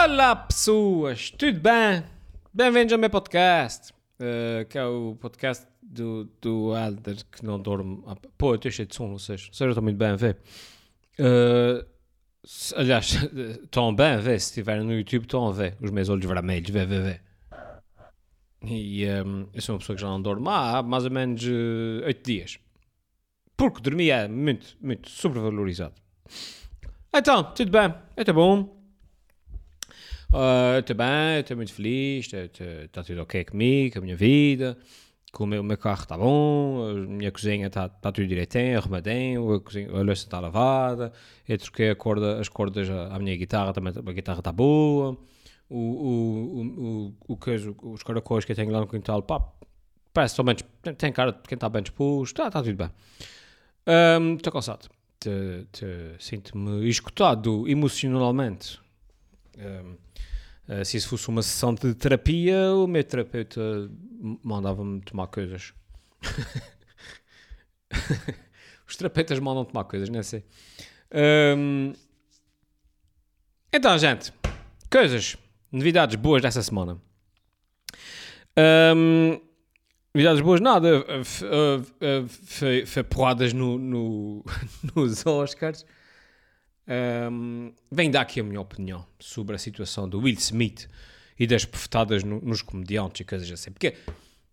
Olá pessoas, tudo bem? Bem-vindos ao meu podcast, uh, que é o podcast do, do Alder que não dorme. Ah, pô, eu estou cheio de sono, vocês, vocês estão muito bem a ver. Uh, aliás, estão bem a ver, se estiverem no YouTube, estão a ver os meus olhos vermelhos, vê, vê, vê. E um, eu sou uma pessoa que já não dorme há mais ou menos 8 dias. Porque dormir é muito, muito sobrevalorizado. Então, tudo bem, está bom. Estou bem, estou muito feliz, está tudo ok comigo, com a minha vida, com o meu, meu carro está bom, a minha cozinha está tá tudo direitinho, arrumadinho, a, cozinha, a louça está lavada, eu troquei a corda, as cordas à minha guitarra, também a guitarra está boa, o, o, o, o, o os caracóis que eu tenho lá no quintal, pá, parece somente, tem, tem cara de quem está bem disposto, está tá tudo bem. Estou cansado, Te- te- sinto-me escutado emocionalmente. Ah, se isso fosse uma sessão de terapia, o meu terapeuta mandava-me tomar coisas. Os terapeutas mandam tomar coisas, não sei. Ahm, então, gente, coisas, novidades boas dessa semana. Ahm, novidades boas, nada. ah, ah, Foi foi porradas no, no- nos Oscars. Um, vem dar aqui a minha opinião sobre a situação do Will Smith e das bofetadas no- nos comediantes e coisas assim. Porque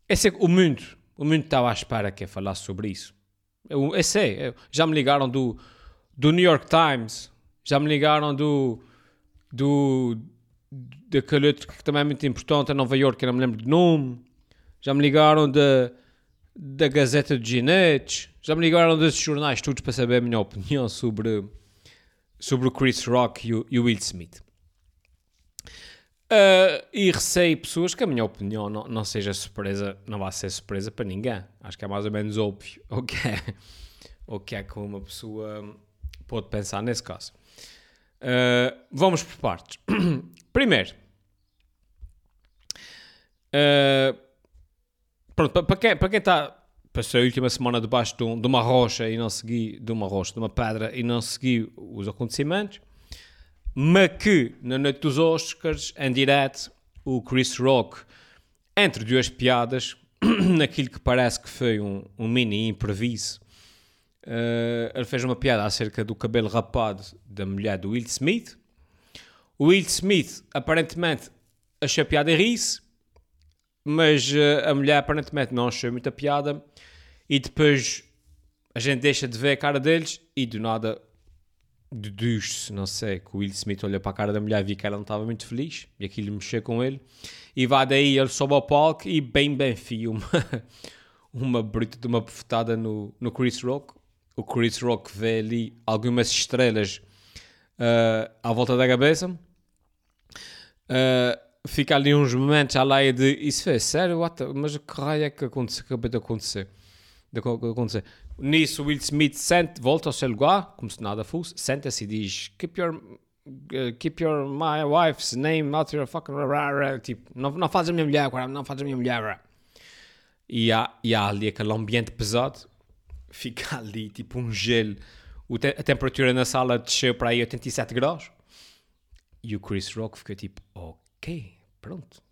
esse é o mundo, o mundo estava à espera que eu falasse sobre isso. Eu, eu sei, eu- já me ligaram do, do New York Times, já me ligaram do, do daquele outro que também é muito importante, a Nova York, eu não me lembro do nome. Já me ligaram da, da Gazeta de Ginetes, já me ligaram desses jornais todos para saber a minha opinião sobre sobre o Chris Rock e o, e o Will Smith. Ah, e receio pessoas que a minha opinião não, não seja surpresa, não vai ser surpresa para ninguém. Acho que é mais ou menos óbvio o que é, o que é que uma pessoa pode pensar nesse caso. Ah, vamos por partes. Primeiro, ah, pronto, para, para quem está passou a última semana debaixo de, um- de uma rocha e não segui de uma rocha, de uma pedra e não segui os acontecimentos, mas que na noite dos Oscars, em direto, o Chris Rock, entre duas piadas, naquilo que parece que foi um, um mini improviso, eh, ele fez uma piada acerca do cabelo rapado da mulher do Will Smith. O Will Smith aparentemente achou a piada e ri-se, mas eh, a mulher aparentemente não achou muita piada e depois a gente deixa de ver a cara deles e do nada deduz-se, não sei, que o Will Smith olha para a cara da mulher e viu que ela não estava muito feliz e aquilo mexeu com ele. E vai daí ele sobe ao palco e bem bem fio uma, uma bruta de uma bofetada no, no Chris Rock. O Chris Rock vê ali algumas estrelas ah, à volta da cabeça. Uh, fica ali uns momentos à laia de isso foi sério, the- mas que raio é que aconteceu, acabou de acontecer? De aco- de acontecer. Nisso, Will Smith sente, volta ao seu lugar, como se nada fosse, senta-se e diz: Keep your, uh, keep your my wife's name out your fucking. rah, rah." Tipo, não, não faz a minha mulher, não faz a minha mulher. rah." E há, e há ali aquele ambiente pesado, fica ali tipo um gelo. Te- a temperatura na sala desceu para aí 87 graus. E o Chris Rock fica tipo, ok, pronto.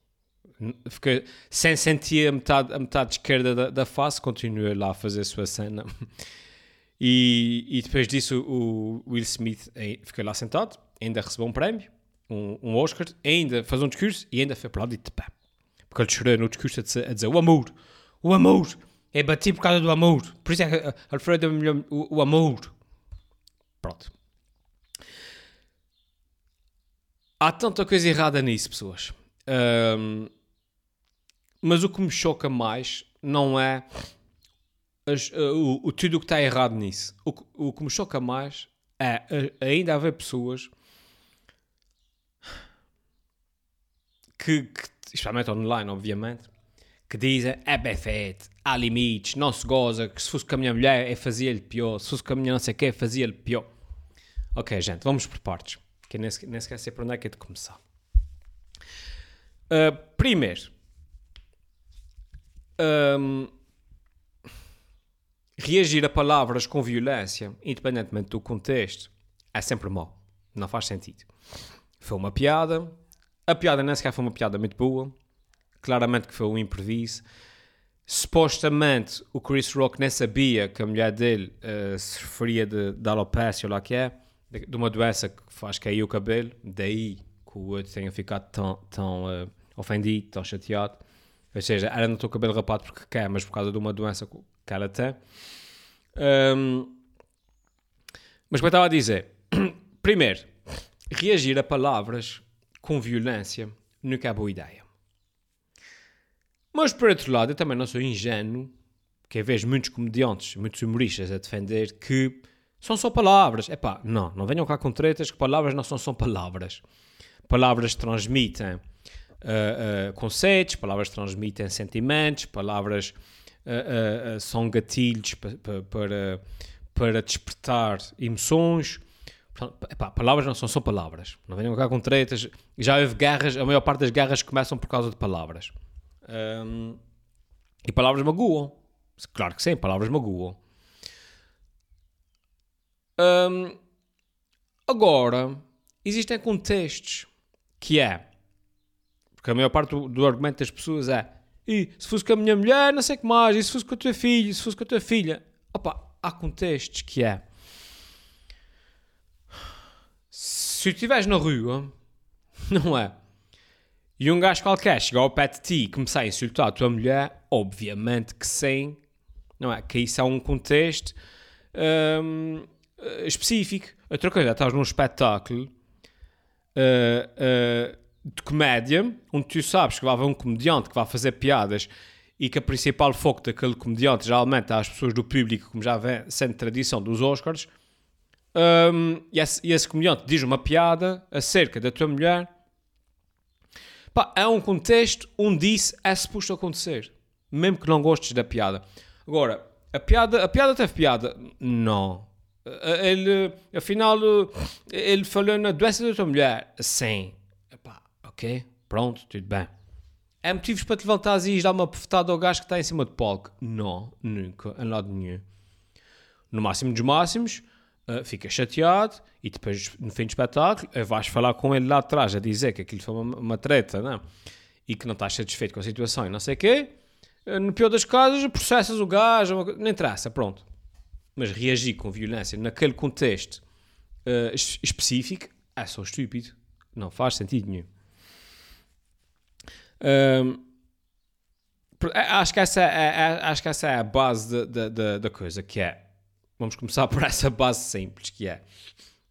Fica sem sentir a metade, a metade esquerda da, da face, continua lá a fazer a sua cena. E, e depois disso, o Will Smith fica lá sentado, ainda recebeu um prémio, um, um Oscar, ainda faz um discurso e ainda foi aplaudido de pé. Porque ele chorou no discurso a dizer, a dizer, o amor, o amor, é bati por causa do amor. Por isso é que da mulher- o, o amor. Pronto. Há tanta coisa errada nisso, pessoas. Ahm, mas o que me choca mais não é as- uh, o, o tudo o que está errado nisso. O, o que me choca mais é ainda haver pessoas que, que, especialmente online, obviamente, que dizem é bem feito, há limites, não se goza, que se fosse com a minha mulher eu fazia-lhe pior, se fosse com a minha não sei o que fazia-lhe pior. Ok, gente, vamos por partes, que nem, sequer- sei por onde é que é de começar. Uh, primeiro, um, reagir a palavras com violência, independentemente do contexto, é sempre mau. Não faz sentido. Foi uma piada, A piada nem sequer foi uma piada muito boa. Claramente que foi um imprevisto. Supostamente o Chris Rock nem sabia que a mulher dele uh, se referia de, de alopecia, lá que é, de, de, uma doença que faz cair o cabelo. Daí que o outro tenha ficado tão, tão uh, ofendido, tão chateado. Ou seja, ela não tem o cabelo rapado porque quer, mas por causa de uma doença que ela tem. Um, mas como eu estava a dizer, primeiro, reagir a palavras com violência nunca é boa ideia. Mas por outro lado, eu também não sou ingênuo, que vejo muitos comediantes, muitos humoristas a defender que são só palavras. É pá, não, não venham cá com tretas que palavras não são só palavras. Palavras transmitem uh, conceitos, palavras transmitem sentimentos, palavras uh, são gatilhos pa, pa, para, para despertar emoções. Epá, palavras não são só palavras. Não venham cá com tretas. Já houve guerras, a maior parte das guerras começam por causa de palavras. Um, e palavras magoam. Claro que sim, palavras magoam. Um, agora, existem contextos que é porque a maior parte do, do argumento das pessoas é e se fosse com a minha mulher, não sei o que mais, e se fosse com a tua filha, se fosse com a tua filha. Opa, há contextos que é. Se estiveres na rua, não é? E um gajo qualquer chegar ao pé de ti e começar a insultar a tua mulher, obviamente que sim, não é? Que isso é um contexto um, específico. Outra coisa, estás num espetáculo. Uh, uh, de comédia, onde tu sabes que vai haver um comediante que vai fazer piadas e que a principal foco daquele comediante geralmente é as pessoas do público, como já vem sendo tradição dos Oscars, um, e, esse, e, esse, comediante diz uma piada acerca da tua mulher, pá, é um contexto onde isso é suposto acontecer, mesmo que não gostes da piada. Agora, a piada, a piada teve piada? Não. Ele, afinal, ele falou na doença da tua mulher? Sim ok, pronto, tudo bem. Há motivos para te levantares e dar uma bofetada ao gajo que está em cima do palco? Não, nunca, em lado nenhum. No máximo dos máximos, uh, fica chateado e depois, no fim do espetáculo, uh, vais falar com ele lá atrás a dizer que aquilo foi uma, uma treta, não? É? E que não estás satisfeito com a situação e não sei o quê. Uh, no pior das casos, processas o gajo, uma... não interessa, pronto. Mas reagir com violência naquele contexto uh, específico é só estúpido. Não faz sentido nenhum. Um, acho, que essa é, é, é, acho que essa é a base da coisa, que é, vamos começar por essa base simples, que é,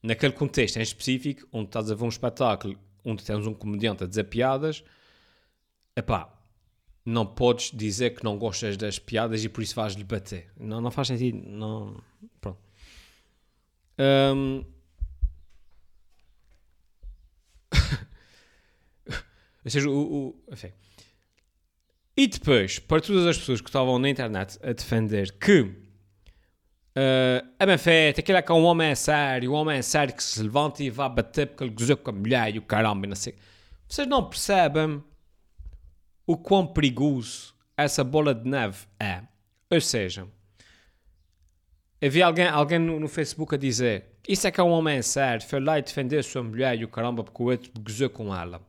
naquele contexto em específico, onde estás a ver um espetáculo, onde temos um comediante a dizer piadas, epá, não podes dizer que não gostas das piadas e por isso vais-lhe bater. Não, não faz sentido, não... Pronto. Um, Ou seja, o, o enfim. E depois, para todas as pessoas que estavam na internet a defender que uh, a feita, aquele é que é um homem sério, um homem sério que se levanta e vai bater porque ele gozou com a mulher e o caramba, não sei. Vocês não percebem o quão perigoso essa bola de neve é. Ou seja, havia alguém, alguém no, no Facebook a dizer isso é que é um homem sério, foi lá e defender a sua mulher e o caramba porque o outro gozou com ela.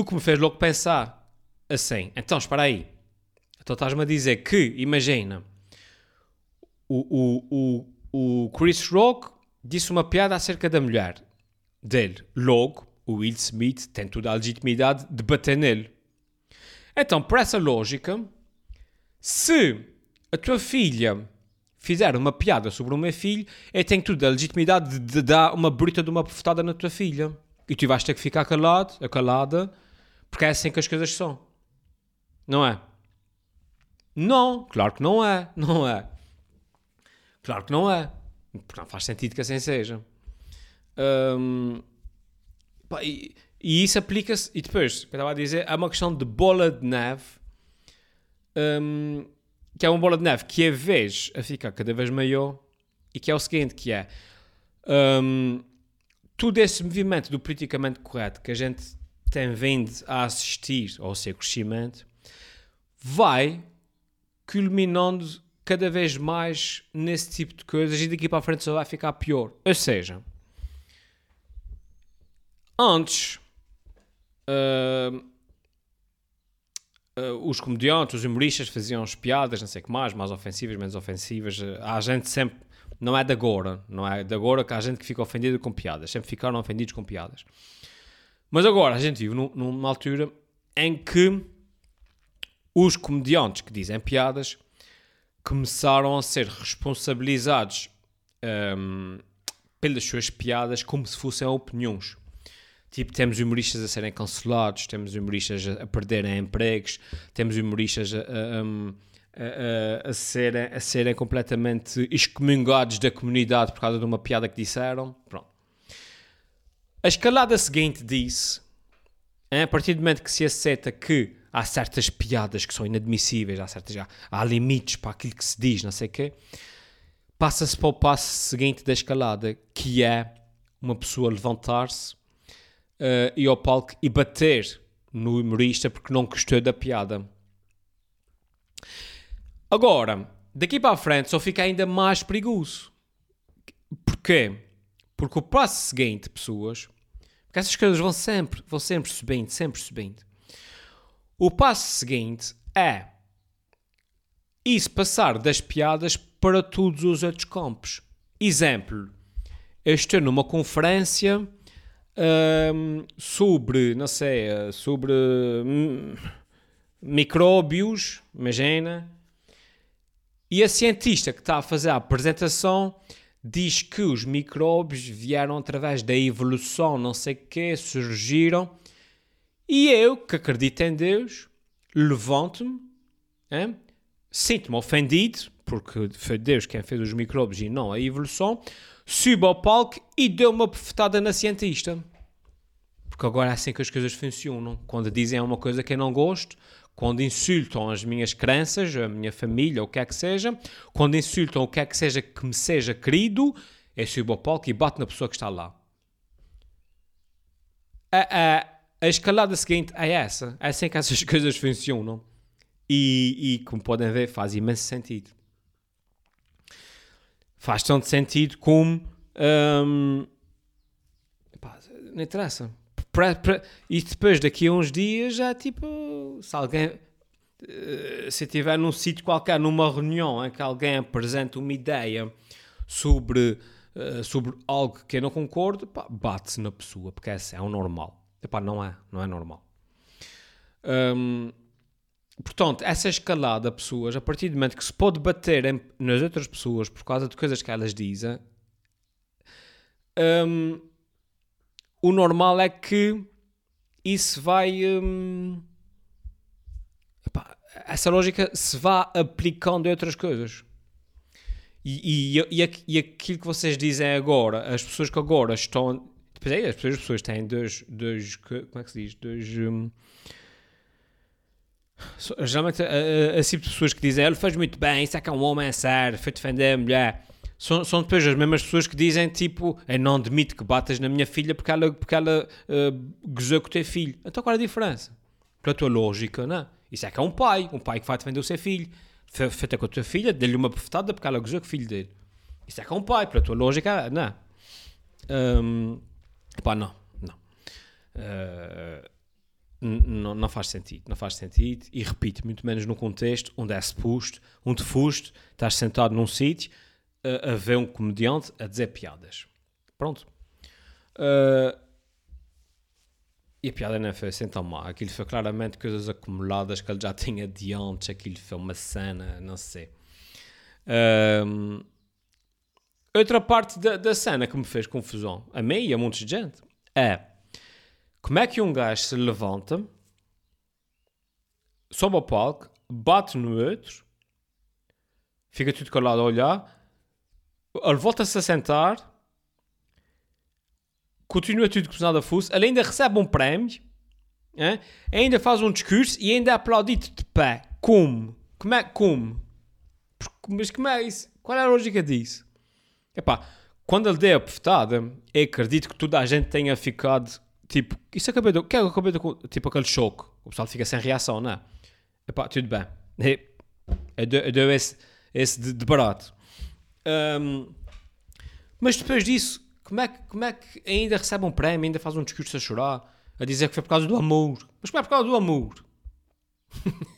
O que me fez logo pensar assim, então espera aí, então estás-me a dizer que, imagina, o, o, o, o Chris Rock disse uma piada acerca da mulher dele, logo o Will Smith tem toda a legitimidade de bater nele. Então, por essa lógica, se a tua filha fizer uma piada sobre o meu filho, eu tenho toda a legitimidade de, de dar uma bruta de uma bofetada na tua filha. E tu vais ter que ficar calado, calada, porque é assim que as coisas são. Não é? Não, claro que não é. Não é. Claro que não é. Porque não faz sentido que assim seja. Um, pá, e, e, isso aplica-se. E depois, que eu estava a dizer, é uma questão de bola de neve. Um, que é uma bola de neve que a vez a ficar cada vez maior. E que é o seguinte: que é. Um, todo esse movimento do politicamente correto que a gente tem vindo a assistir ao seu crescimento vai culminando cada vez mais nesse tipo de coisas e daqui para a frente só vai ficar pior. Ou seja, antes, uh, uh, os comediantes, os humoristas faziam as piadas, não sei o que mais, mais ofensivas, menos ofensivas. Há gente sempre, não é de agora, não é de agora que há gente que fica ofendida com piadas, sempre ficaram ofendidos com piadas. Mas agora a gente vive numa altura em que os comediantes que dizem piadas começaram a ser responsabilizados um, pelas suas piadas como se fossem opiniões. Tipo, temos humoristas a serem cancelados, temos humoristas a, perderem empregos, temos humoristas a, a, a, a, serem, a serem completamente excomungados da comunidade por causa de uma piada que disseram. Pronto. A escalada seguinte disse, a partir do momento que se aceita que há certas piadas que são inadmissíveis, há, certas, há, há limites para aquilo que se diz, não sei o quê, passa-se para o passo seguinte da escalada, que é uma pessoa levantar-se uh, ir ao palco e bater no humorista porque não gostou da piada. Agora, daqui para a frente só fica ainda mais perigoso. Porquê? Porque o passo seguinte, pessoas, porque essas coisas vão sempre, vão sempre subindo, sempre subindo. O passo seguinte é isso passar das piadas para todos os outros campos. Exemplo, eu estou numa conferência um, sobre, não sei, sobre hum, micróbios, imagina, e a cientista que está a fazer a apresentação diz que os micróbios vieram através da evolução, não sei o quê, surgiram, e eu, que acredito em Deus, levanto-me, sinto-me ofendido, porque foi Deus quem fez os micróbios e não a evolução, subo ao palco e dou uma bofetada na cientista. Porque agora é assim que as coisas funcionam. Quando dizem uma coisa que eu não gosto, quando insultam as minhas crenças, a minha família, o que é que seja, quando insultam o que é que seja que me seja querido, eu subo ao palco e bato na pessoa que está lá. A, a, a escalada seguinte é essa. É assim que essas coisas funcionam. E, e como podem ver, faz imenso sentido faz tanto sentido como. Um, pá, não interessa. Pra, pra, e depois, daqui a uns dias, já tipo. Se alguém. Eh, se estiver num sítio qualquer, numa reunião em que alguém apresenta uma ideia sobre, uh, sobre algo que eu não concordo, bate-se na pessoa, porque essa é o normal. Epá, não é, não é normal. Um, Portanto, essa escalada de pessoas, a partir do momento que se pode bater em, nas outras pessoas por causa de coisas que elas dizem, um, o normal é que isso vai. Um, epá, essa lógica se vá aplicando em outras coisas. E, e, e, aquilo que vocês dizem agora, as pessoas que agora estão. Depois aí, as pessoas, as pessoas têm dois, dois. Como é que se diz? Dois. Um, Geralmente, de pessoas que dizem ele fez muito bem, isso é que é um homem a sério, foi defender a mulher. São, são depois as mesmas pessoas que dizem tipo, eu não admito que batas na minha filha porque ela, porque ela uh, gozou com o teu filho. Então qual é a diferença? Pela tua lógica, não é? Isso é que é um pai, um pai que vai defender o seu filho. Feita com a tua filha, dê-lhe uma bofetada porque ela gozou com o filho dele. Isso é que é um pai, pela tua lógica, não é? Um, pá, não, não. Uh, não, não faz sentido, não faz sentido e repito, muito menos num contexto onde é suposto, onde fuste, estás sentado num sítio a, a, ver um comediante a dizer piadas. Pronto. Uh, e a piada não foi assim tão má. Aquilo foi claramente coisas acumuladas que ele já tinha de antes. Aquilo foi uma cena, não sei. Uh, outra parte da, da cena que me fez confusão, a mim e a muita gente, é como é que um gajo se levanta, sobe ao palco, bate no outro, fica tudo calado a olhar, ele volta-se a sentar, continua tudo com nada fuso, ele ainda recebe um prémio, hein? ainda faz um discurso e ainda é aplaudido de pé. Como? Como é como? Mas como é isso? Qual é a lógica disso? Epá, quando ele deu a bofetada, eu acredito que toda a gente tenha ficado Tipo, isso acabei de. Que é que acabei de. Tipo aquele choque. O pessoal fica sem reação, não é? Epá, tudo bem. É, deu esse, esse de, de barato. Um, mas depois disso, como, é que, como é que ainda recebe um prémio, ainda faz um discurso a chorar, a dizer que foi por causa do amor? Mas como é por causa do amor?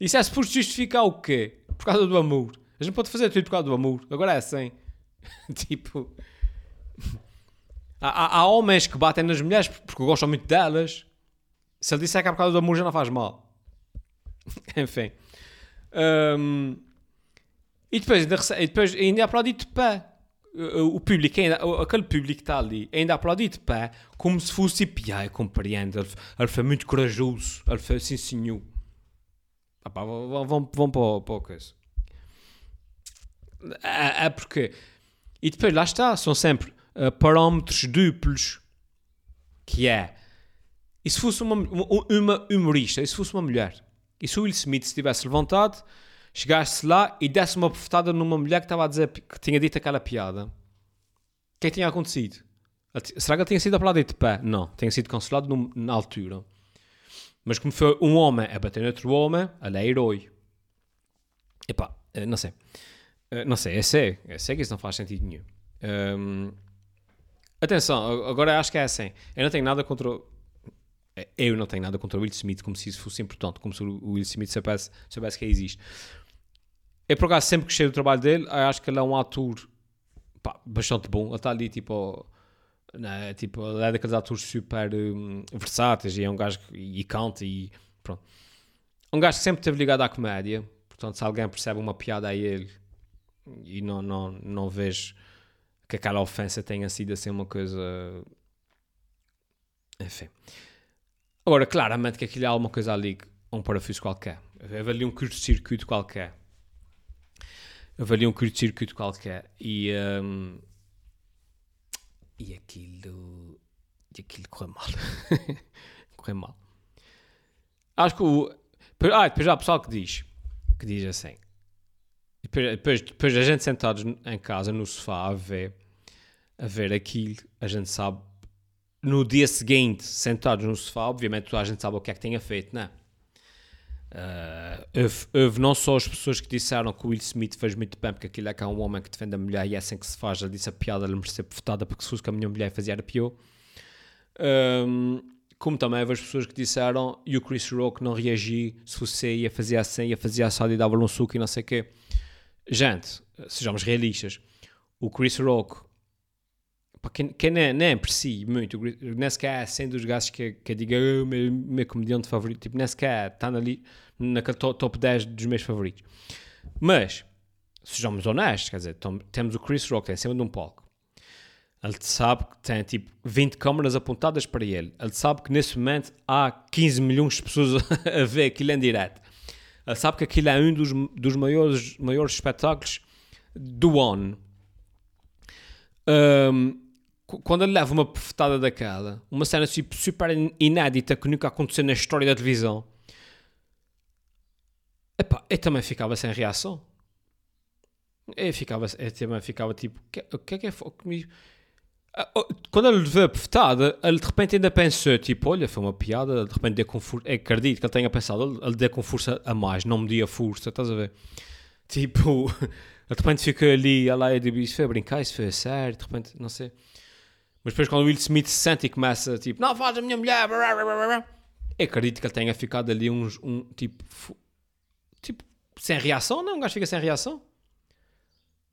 Isso é suposto justificar o quê? Por causa do amor. A gente pode fazer tudo por causa do amor. Agora é assim. tipo. Há, há, homens que batem nas mulheres porque gostam muito delas. Se ele disser que é por causa do amor, já não faz mal. Enfim. Um, e depois ainda, e depois ainda aplaudi de pé. O público, ainda, aquele público que está ali, ainda aplaudi de pé, como se fosse tipo, ah, eu compreendo, ele, ele foi muito corajoso, ele foi assim, senhor. Ah, vão, vão, vão para, para o coisa. É, é, porque. E depois lá está, são sempre uh, parâmetros duplos. Que é. E se fosse uma, uma humorista, e se fosse uma mulher? E se o Will Smith se tivesse levantado, chegasse lá e desse uma bofetada numa mulher que estava a dizer que tinha dito aquela piada? O que é que tinha acontecido? Será que ele tinha sido apelado de pé? Não, tinha sido cancelado no, na altura. Mas como foi um homem a bater outro homem, ele é herói. Epá, eh, não sei. Eh, não sei, eu sei. Eu sei que isso não faz sentido nenhum. Um, atenção, agora acho que é assim. Eu não tenho nada contra. Eh, eu não tenho nada contra o Will Smith, como se isso fosse importante, como se o Will Smith soubesse, soubesse que existe. Eu, por acaso, sempre gostei do trabalho dele. acho que ele é um ator pá, bastante bom. Ele está ali, tipo né? Tipo, ele é daqueles atores super um, versáteis e é um gajo que e canta e pronto. Um gajo que sempre esteve ligado à comédia, portanto, se alguém percebe uma piada a ele e não, não, não vejo que aquela ofensa tenha sido assim uma coisa. Enfim. Agora, claramente que aquilo é alguma coisa ali, um parafuso qualquer. Houve ali um curto-circuito qualquer. Ali um curto-circuito qualquer. E. Um, e aquilo. E aquilo correu mal. correu mal. Acho que o. Ah, depois há pessoal que diz. Que diz assim. Depois, depois, depois a gente sentados em casa, no sofá, a ver, a ver aquilo, a gente sabe. No dia seguinte, sentados no sofá, obviamente toda a gente sabe o que é que tinha feito, não é? Uh, houve, houve, não só as pessoas que disseram que o Will Smith fez muito bem porque aquilo é que é um homem que defende a mulher e é assim que se faz. Já disse a piada, ele merecia votada porque se fosse que a minha mulher fazia era pior. Um, como também houve as pessoas que disseram e o Chris Rock não reagia se você ia fazer assim, ia fazer assado e dava-lhe um suco e não sei o quê. Gente, sejamos realistas. O Chris Rock, para quem, nem, nem aprecia muito, nem sequer é sendo dos gajos que, que diga oh, meu, meu comediante favorito, tipo, nem sequer está ali naquele top, top 10 dos meus favoritos. Mas, sejamos honestos, quer dizer, tom, temos o Chris Rock em cima de um palco. Ele sabe que tem tipo 20 câmaras apontadas para ele. Ele sabe que nesse momento há 15 milhões de pessoas a ver aquilo em direto. Ele sabe que aquilo é um dos, dos maiores, maiores espetáculos do ano. Um, quando ele leva uma bofetada daquela, uma cena tipo, super inédita que nunca aconteceu na história da televisão, epá, eu também ficava sem reação. Eu, ficava, eu também ficava tipo, o que, é que é? Ah, oh, quando ele levou a bofetada, ele de repente ainda pensou, tipo, olha, foi uma piada, de repente deu com força, acredito que ele tenha pensado, ele, deu com força a mais, não me dia força, estás a ver? Tipo, de repente ficou ali, lá e disse, isso foi a brincar, isso foi a sério, de repente, não sei. Mas depois quando o Will Smith se sente e começa tipo, não faz a minha mulher, eu acredito que ele tenha ficado ali uns, um tipo, tipo, sem reação, não, o gajo fica sem reação.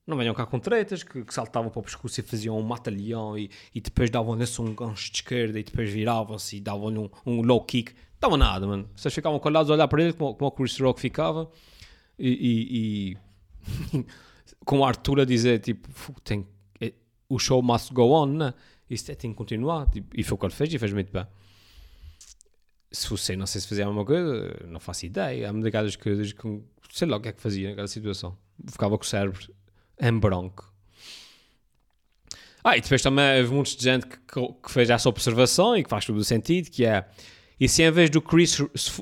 Não venham cá com tretas que, que saltavam para o pescoço e faziam um matalhão e, e depois davam-lhe um gancho de esquerda e depois viravam-se e davam-lhe um, um, low kick. Dava nada, mano. Vocês ficavam colados a olhar para ele como, como o Chris Rock ficava e, e, e com o Arthur a dizer tipo, tem, é, o show must go on, né? Isso tem que continuar. Tipo, e foi o que ele fez e fez muito bem. Se fosse, não sei se fazia a mesma coisa, não faço ideia. Há coisas que sei lá o que é que fazia naquela situação. Ficava com o cérebro em branco. Ah, e depois também houve muitos de gente que, que, fez essa observação e que faz todo o sentido, que é e se em vez, do Chris,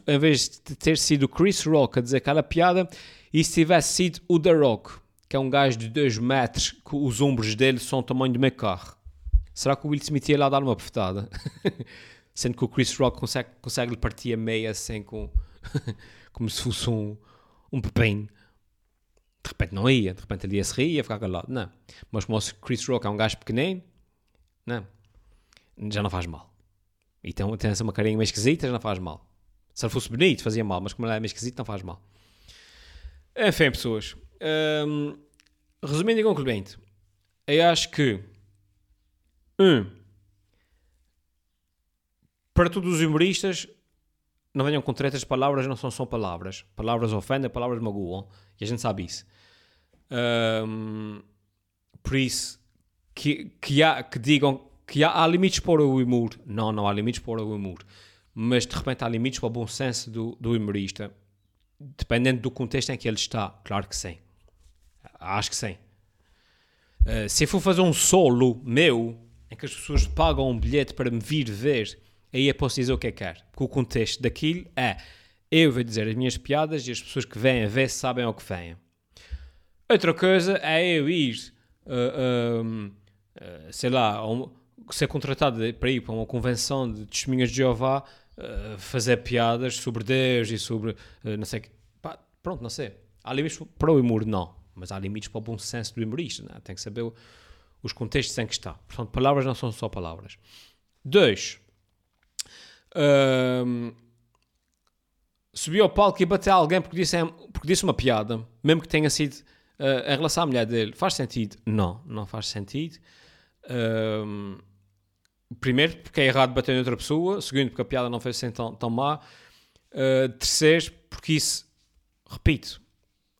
em vez de ter sido o Chris Rock a dizer aquela piada, e se tivesse sido o The Rock, que é um gajo de 2 metros, que os ombros dele são o tamanho do meu carro. Será que o Will Smith ia lá dar uma bofetada? Sendo que o Chris Rock consegue, consegue lhe partir a meia assim com, como se fosse um, um pepino. De repente não ia, de repente ele ia se rir, ia ficar calado. Não. Mas como o Chris Rock é um gajo pequenino, não. Já não faz mal. E tem, tem essa uma carinha meio esquisita, já não faz mal. Se ele fosse bonito, fazia mal, mas como ele é meio esquisito, não faz mal. Enfim, pessoas. Hum, resumindo e concluindo, eu acho que. Um, para todos os humoristas, não venham com tretas, palavras não são só palavras. Palavras ofendem, palavras magoam. E a gente sabe isso. Um, por isso, que, que, há, que digam que há, há, limites para o humor. Não, não há limites para o humor. Mas de repente há limites para o bom senso do, do humorista. Dependendo do contexto em que ele está. Claro que sim. Acho que sim. Uh, se for fazer um solo meu, em que as pessoas pagam um bilhete para me vir ver aí eu posso dizer o que é que quer. Porque o contexto daquilo é eu vou dizer as minhas piadas e as pessoas que vêm a ver sabem o que vêm. Outra coisa é eu ir, uh, uh, sei lá, um, ser contratado para ir para uma convenção de testemunhas de Jeová, uh, fazer piadas sobre Deus e sobre, não sei, pá, pronto, não sei. Há limites para o humor, não. Mas há limites para o bom senso do humorista? É? tem que saber o, os contextos em que está. Portanto, palavras não são só palavras. Dois, um, subiu ao palco e bateu alguém porque disse, porque disse uma piada, mesmo que tenha sido uh, em relação à mulher dele. Faz sentido? Não, não faz sentido. Um, primeiro, porque é errado bater em outra pessoa. Segundo, porque a piada não foi assim tão, tão má. Uh, terceiro, porque isso, repito,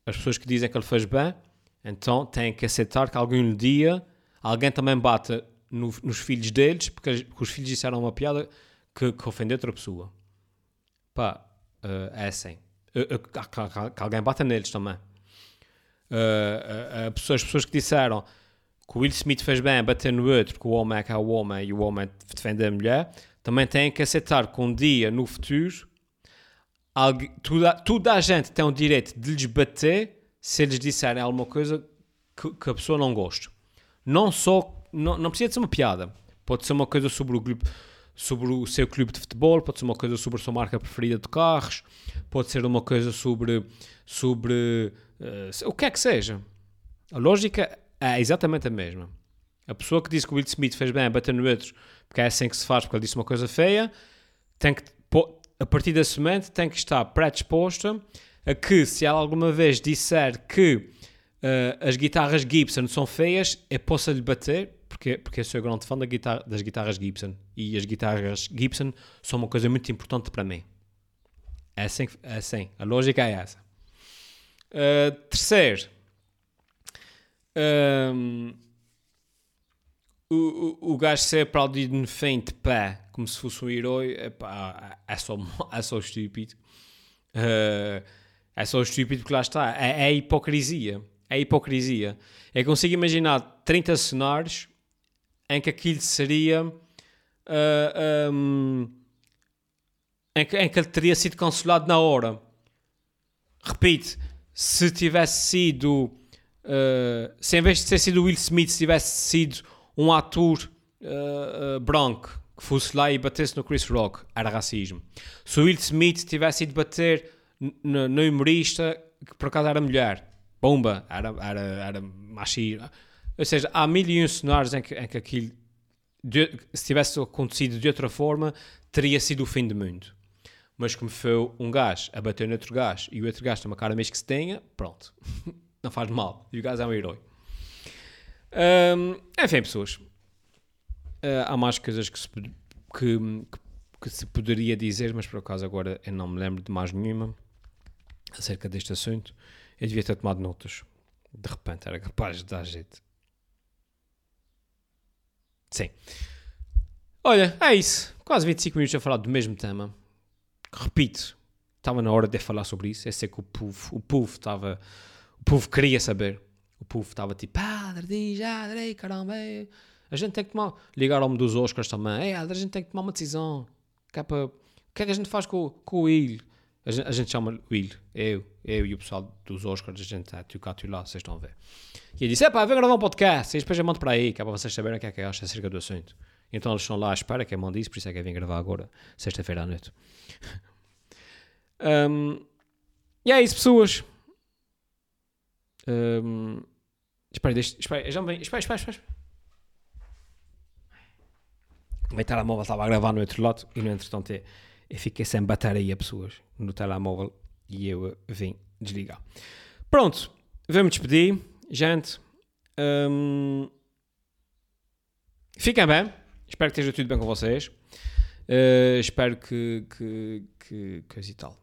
as pessoas que dizem que ele fez bem, então têm que aceitar que algum dia alguém também bata no, nos filhos deles, porque, porque os filhos disseram uma piada que, que ofender outra pessoa. Pá, uh, é assim. Uh, uh, que, alguém bata neles também. Uh, pessoas, as pessoas que disseram que o Will Smith fez bem bater no outro, que o homem é que é o homem e o homem defende a mulher, também têm que aceitar que um dia no futuro alguém, toda, toda a gente tem o direito de lhes bater se eles disserem alguma coisa que, que a pessoa não gosta. Não só, não, não precisa de ser uma piada, pode ser uma coisa sobre o grupo sobre o seu clube de futebol, pode ser uma coisa sobre a sua marca preferida de carros, pode ser uma coisa sobre, sobre uh, o que é que seja. A lógica é exatamente a mesma. A pessoa que disse que o Will Smith fez bem a bater no outro porque é assim que se faz, porque ele disse uma coisa feia, tem que, a partir desse momento, tem que estar predisposta a que, se ela alguma vez disser que uh, as guitarras Gibson são feias, eu possa lhe bater, porque, porque sou grande fã da das guitarras Gibson e as guitarras Gibson são uma coisa muito importante para mim. É assim, é assim. a lógica é essa. Uh, terceiro, um, o, o, o gajo ser aplaudido no fim de pé como se fosse um herói epá, é, só, é só estúpido. Uh, é só estúpido porque lá está. É, é hipocrisia. É hipocrisia. Eu consigo imaginar 30 cenários em que aquilo seria. Uh, ah, um, em, que, em que ele teria sido cancelado na hora. Repito, se tivesse sido. Uh, se em vez de ter sido Will Smith, se tivesse sido um ator uh, branco que fosse lá e batesse no Chris Rock, era racismo. Se o Will Smith tivesse ido bater no humorista, que por acaso era mulher, bomba, era, era, era machismo. Ou seja, há mil e um cenários em que, em que aquilo, de, se tivesse acontecido de outra forma, teria sido o fim do mundo. Mas como foi um gajo a bater no outro gajo e o outro gajo tem uma cara mesmo que se tenha, pronto, não faz mal. E o gajo é um herói. Um, enfim, pessoas, uh, há mais coisas que se, que, que, que se poderia dizer, mas por acaso agora eu não me lembro de mais nenhuma acerca deste assunto. Eu devia ter tomado notas. De repente era capaz de dar jeito. Sim. Olha, é isso. Quase 25 minutos a falar do mesmo tema. Repito, estava na hora de falar sobre isso. Eu sei que o povo, o povo estava. O povo queria saber. O povo estava tipo, Padre, diz, Adrei, caramba, a gente tem que tomar. Ligaram-me dos Oscars também. É, a gente tem que tomar uma decisão. Que é para... O que é que a gente faz com, com o Will? A gente, a gente chama Will, eu, eu e o pessoal dos Oscars, a gente está cá, lá, vocês estão a ver. E ele disse: é pá, vem gravar um podcast, e depois eu mando para aí, que é para vocês saberem o que é que eu acho acerca do assunto. Então eles estão lá à espera que eu mande isso, por isso é que eu vim gravar agora, sexta-feira à noite. um, e é isso, pessoas. Um, espera, deixa, espera, já me vem, espera, espera, espera. O meu telemóvel estava a gravar no outro lado e no entretanto eu, eu fiquei sem bateria, pessoas, no telemóvel e eu vim desligar. Pronto, vamos despedir, gente. Um, fiquem bem, espero que esteja tudo bem com vocês. Uh, espero que, que, que coisa e tal.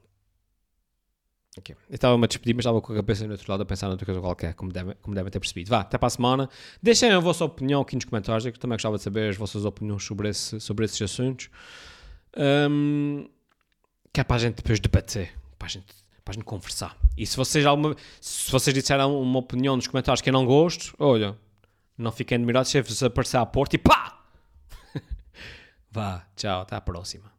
Ok. Eu estava-me a despedir, mas estava com a cabeça no outro lado a pensar noutra coisa qualquer, como devem, como devem ter percebido. Vá, até para a semana. Deixem a vossa opinião aqui nos comentários, eu também gostava de saber as vossas opiniões sobre, esse, sobre esses assuntos. Um, que é para a gente depois debater, para a gente, para a gente conversar. E se vocês, alguma, se vocês disseram uma opinião nos comentários que eu não gosto, olha, não fiquem admirados se aparecer à porta e pá! Vá, tchau, até à próxima.